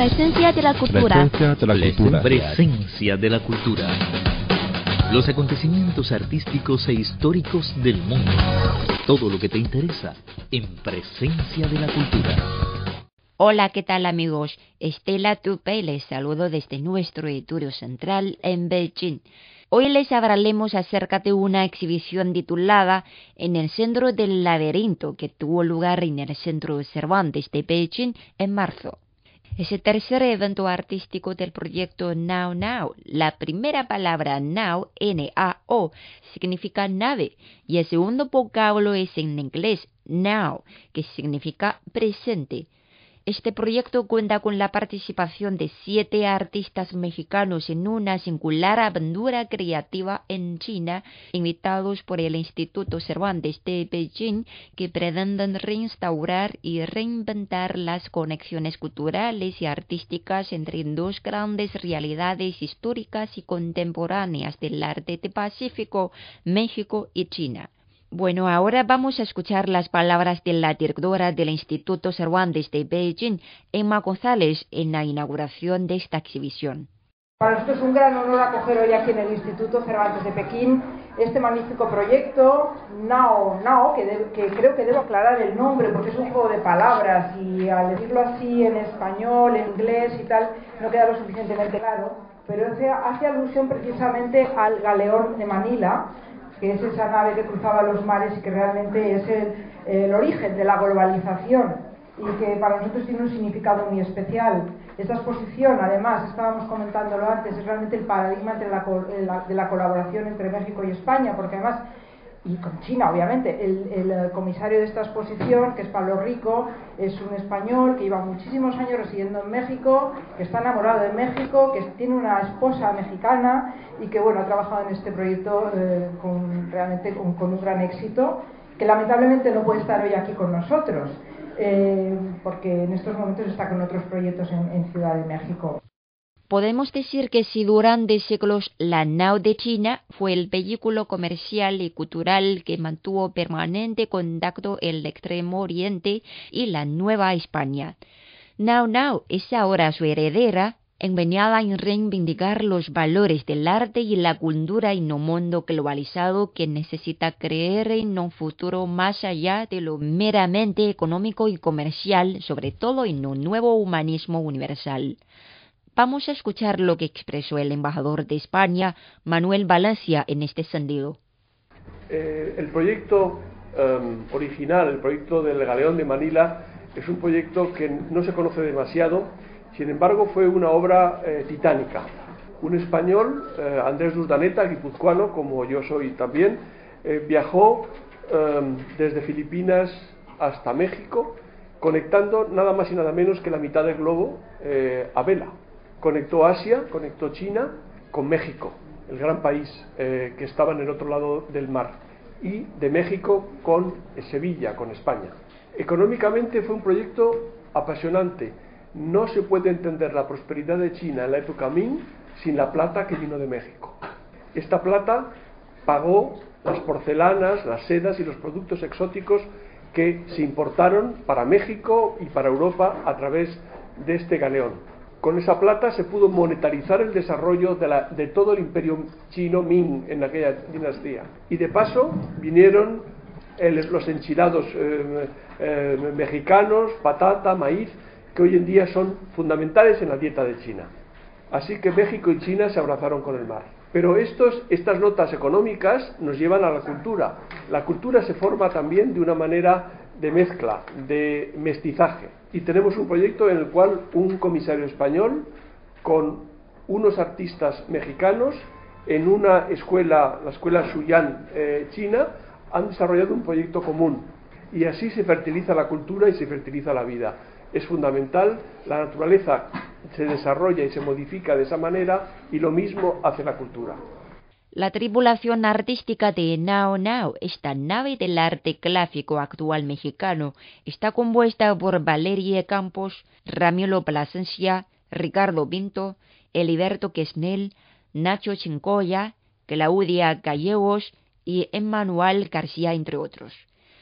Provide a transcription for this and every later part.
Presencia de la cultura. Presencia de la cultura. Presencia de la cultura. Los acontecimientos artísticos e históricos del mundo. Todo lo que te interesa en Presencia de la cultura. Hola, ¿qué tal amigos? Estela Tupe les saludo desde nuestro estudio central en Beijing. Hoy les hablaremos acerca de una exhibición titulada En el centro del laberinto que tuvo lugar en el Centro Cervantes de Beijing en marzo. Es el tercer evento artístico del proyecto Now Now. La primera palabra Now, N-A-O, significa nave y el segundo vocablo es en inglés Now, que significa presente. Este proyecto cuenta con la participación de siete artistas mexicanos en una singular aventura creativa en China, invitados por el Instituto Cervantes de Beijing, que pretenden reinstaurar y reinventar las conexiones culturales y artísticas entre dos grandes realidades históricas y contemporáneas del arte de Pacífico, México y China. Bueno, ahora vamos a escuchar las palabras de la directora del Instituto Cervantes de Beijing, Emma González, en la inauguración de esta exhibición. Para nosotros es un gran honor acoger hoy aquí en el Instituto Cervantes de Pekín este magnífico proyecto, Nao Nao, que, creo que debo aclarar el nombre porque es un juego de palabras y al decirlo así en español, en inglés y tal, no queda lo suficientemente claro, pero hace alusión precisamente al galeón de Manila, que es esa nave que cruzaba los mares y que realmente es el, origen de la globalización y que para nosotros tiene un significado muy especial. Esta exposición, además, estábamos comentándolo antes, es realmente el paradigma entre de la colaboración entre México y España, porque además y con China, obviamente. El, el, comisario de esta exposición, que es Pablo Rico, es un español que lleva muchísimos años residiendo en México, que está enamorado de México, que tiene una esposa mexicana y que bueno ha trabajado en este proyecto eh, con, realmente con, un gran éxito, que lamentablemente no puede estar hoy aquí con nosotros. Eh, porque en estos momentos está con otros proyectos en Ciudad de México. Podemos decir que si durante siglos la nao de China fue el vehículo comercial y cultural que mantuvo permanente contacto el Extremo Oriente y la Nueva España. Nao Nao es ahora su heredera, empeñada en reivindicar los valores del arte y la cultura en un mundo globalizado que necesita creer en un futuro más allá de lo meramente económico y comercial, sobre todo en un nuevo humanismo universal. Vamos a escuchar lo que expresó el embajador de España, Manuel Valencia, en este sentido. Eh, el proyecto em, original, el proyecto del Galeón de Manila, es un proyecto que no se conoce demasiado, sin embargo fue una obra eh, titánica. Un español, eh, Andrés Urdaneta, guipuzcoano, como yo soy también, viajó em, desde Filipinas hasta México, conectando nada más y nada menos que la mitad del globo a vela conectó Asia, conectó China con México, el gran país eh, que estaba en el otro lado del mar, y de México con Sevilla, con España. Económicamente fue un proyecto apasionante. No se puede entender la prosperidad de China en la época Ming sin la plata que vino de México. Esta plata pagó las porcelanas, las sedas y los productos exóticos que se importaron para México y para Europa a través de este galeón. Con esa plata se pudo monetarizar el desarrollo de, todo el imperio chino Ming en aquella dinastía. Y de paso vinieron los enchilados eh, eh, mexicanos, patata, maíz, que hoy en día son fundamentales en la dieta de China. Así que México y China se abrazaron con el mar. Pero estas notas económicas nos llevan a la cultura. La cultura se forma también de una manera de mezcla, de mestizaje. Y tenemos un proyecto en el cual un comisario español con unos artistas mexicanos en una escuela, la escuela Shuyan eh, china, han desarrollado un proyecto común. Y así se fertiliza la cultura y se fertiliza la vida. Es fundamental, la naturaleza se desarrolla y se modifica de esa manera y lo mismo hace la cultura. La tripulación artística de Nao Nao, esta nave del arte clásico actual mexicano, está compuesta por Valerie Campos, Ramiro Plasencia, Ricardo Pinto, Eliberto Quesnel, Nacho Chincoya, Claudia Gallegos y Emmanuel García, entre otros.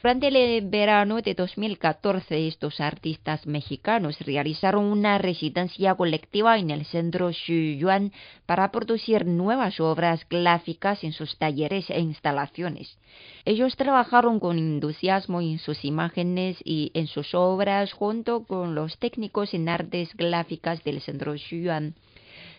Durante el verano de 2014, estos artistas mexicanos realizaron una residencia colectiva en el centro Xuyuan para producir nuevas obras gráficas en sus talleres e instalaciones. Ellos trabajaron con entusiasmo en sus imágenes y en sus obras junto con los técnicos en artes gráficas del centro Xuyuan.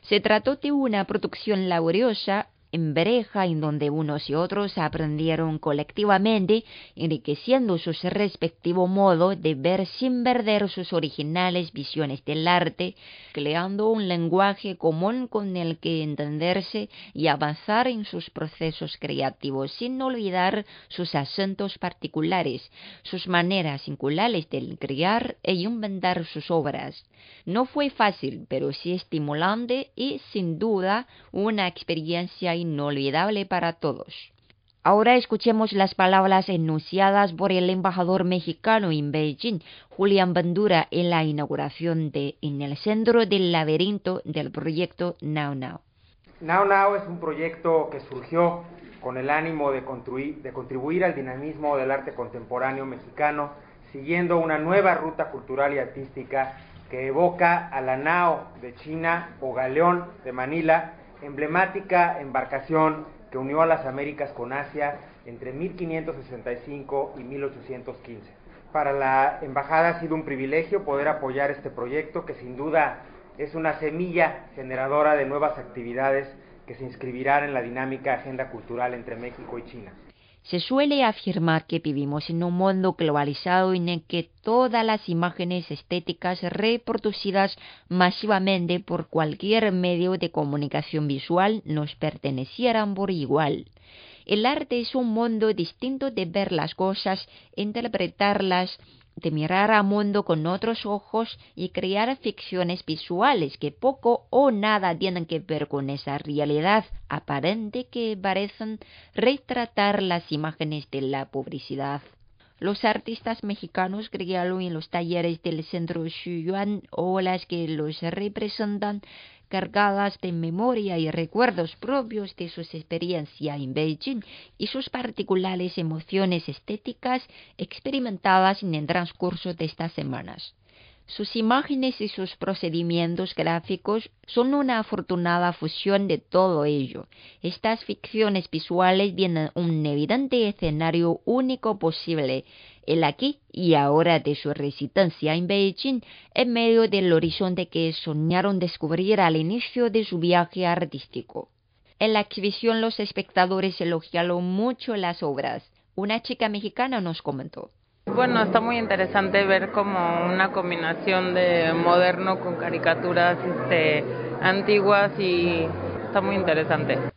Se trató de una producción laboriosa en Bereja, en donde unos y otros aprendieron colectivamente, enriqueciendo su respectivo modo de ver sin perder sus originales visiones del arte, creando un lenguaje común con el que entenderse y avanzar en sus procesos creativos, sin olvidar sus acentos particulares, sus maneras singulares de crear e inventar sus obras. No fue fácil, pero sí estimulante y, sin duda, una experiencia inolvidable para todos. Ahora escuchemos las palabras enunciadas por el embajador mexicano en Beijing, Julián Bandura, en la inauguración de En el centro del laberinto del proyecto Now Now. Now Now es un proyecto que surgió con el ánimo de, contribuir al dinamismo del arte contemporáneo mexicano, siguiendo una nueva ruta cultural y artística que evoca a la Nao de China o Galeón de Manila emblemática embarcación que unió a las Américas con Asia entre 1565 y 1815. Para la Embajada ha sido un privilegio poder apoyar este proyecto que sin duda es una semilla generadora de nuevas actividades que se inscribirán en la dinámica agenda cultural entre México y China. Se suele afirmar que vivimos en un mundo globalizado en el que todas las imágenes estéticas reproducidas masivamente por cualquier medio de comunicación visual nos pertenecieran por igual. El arte es un mundo distinto de ver las cosas, interpretarlas, de mirar al mundo con otros ojos y crear ficciones visuales que poco o nada tienen que ver con esa realidad aparente que parecen retratar las imágenes de la publicidad. Los artistas mexicanos crearon en los talleres del centro Xuyuan las que los representan cargadas de memoria y recuerdos propios de sus experiencias en Beijing y sus particulares emociones estéticas experimentadas en el transcurso de estas semanas. Sus imágenes y sus procedimientos gráficos son una afortunada fusión de todo ello. Estas ficciones visuales vienen un evidente escenario único posible, el aquí y ahora de su residencia en Beijing, en medio del horizonte que soñaron descubrir al inicio de su viaje artístico. En la exhibición los espectadores elogiaron mucho las obras. Una chica mexicana nos comentó. Bueno, está muy interesante ver como una combinación de moderno con caricaturas este, antiguas y está muy interesante.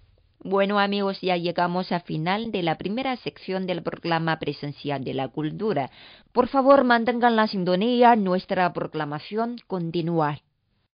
Bueno amigos, ya llegamos al final de la primera sección del programa presencial de la cultura. Por favor, mantengan la sintonía, nuestra proclamación continúa.